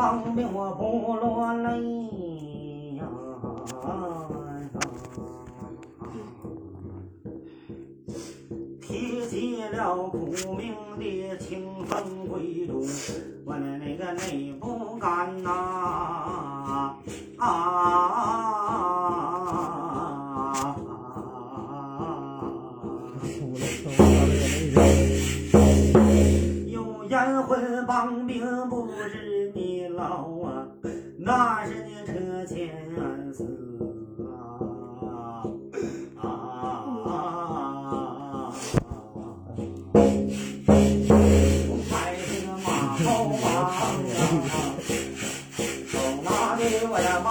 亡命我不落泪呀！提起了苦命的清风贵族，我的那个内不干呐啊！有烟魂亡命不是你老啊，那是你车前死啊。啊！开这个马后马啊，走马的我的马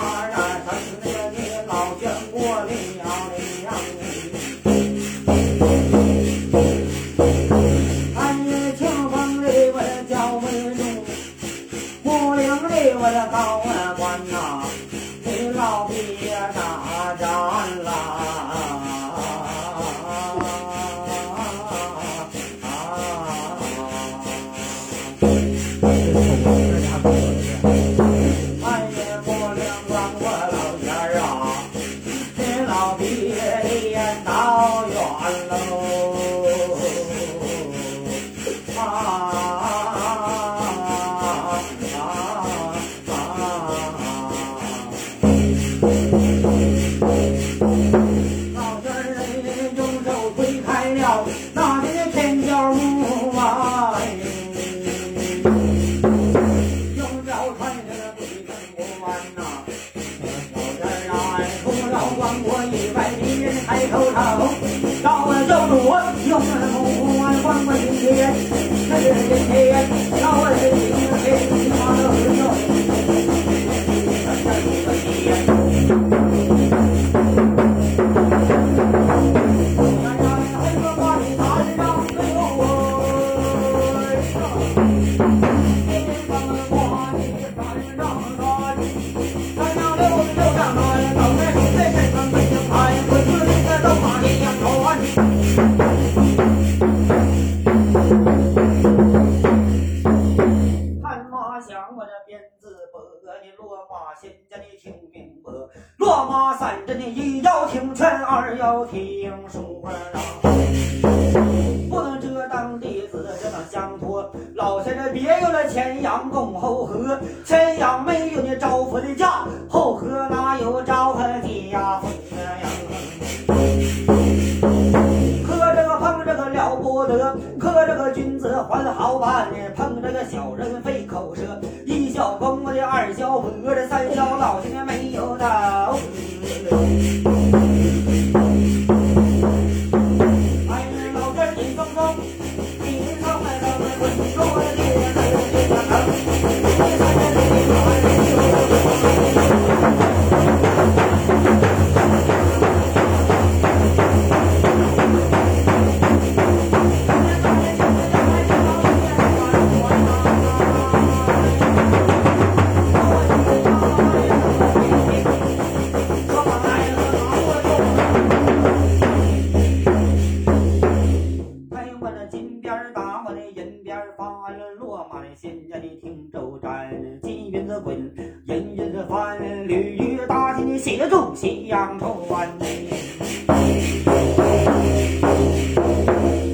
的天角木啊，用脚踹这个鬼门不完呐。老仙儿啊，从老光棍一百里人抬头朝，到了走路用现在你听明白，落马三阵你一要听劝，二要听说。不能遮挡弟子，这能相托。老先生别有了前阳宫后河，前阳没有你招佛的架，后河哪有招风风，你上来了，滚说的这落马的仙家你听周战，金云子滚，银云子翻，鲤鱼打进协助西洋船。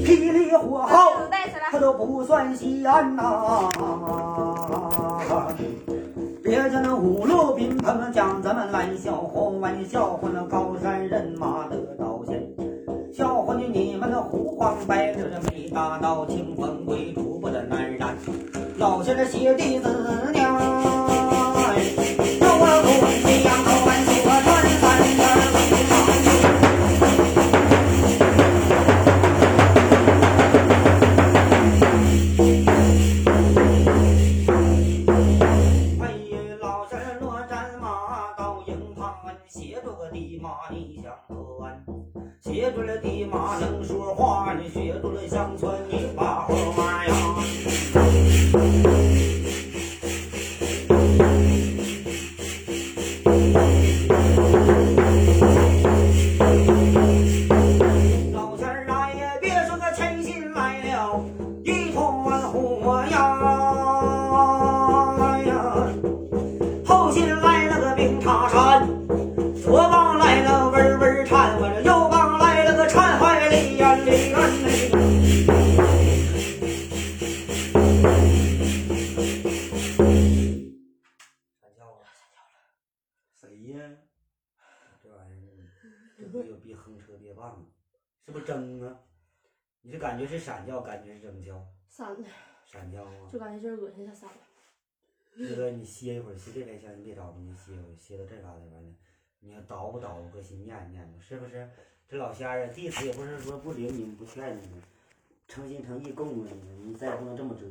霹雳火号，他都不算稀罕呐。别叫那五路宾朋将咱们来笑话，玩笑话那高山人马得道仙。笑话你你们那胡黄白柳这没大道，清风贵主。老先生写弟子娘，叫我滚西洋头玩西河川三哎呀，老先生落战马到营旁，写着个地马你想端。写住了地马能说话，你学住了乡村你把话呀。这不有比横车别棒，是不是蒸啊？你这感觉是闪叫，感觉是蒸叫？闪的，闪叫啊！就感觉就是恶心一下散了。那个你歇一会儿，歇这边先，你别着急，你歇一会儿，歇到这嘎达完了，你要捣鼓捣鼓，搁心念念叨，是不是？这老仙儿啊，弟子也不是说不灵你们不劝你们，诚心诚意供着你们，你再也不能这么折。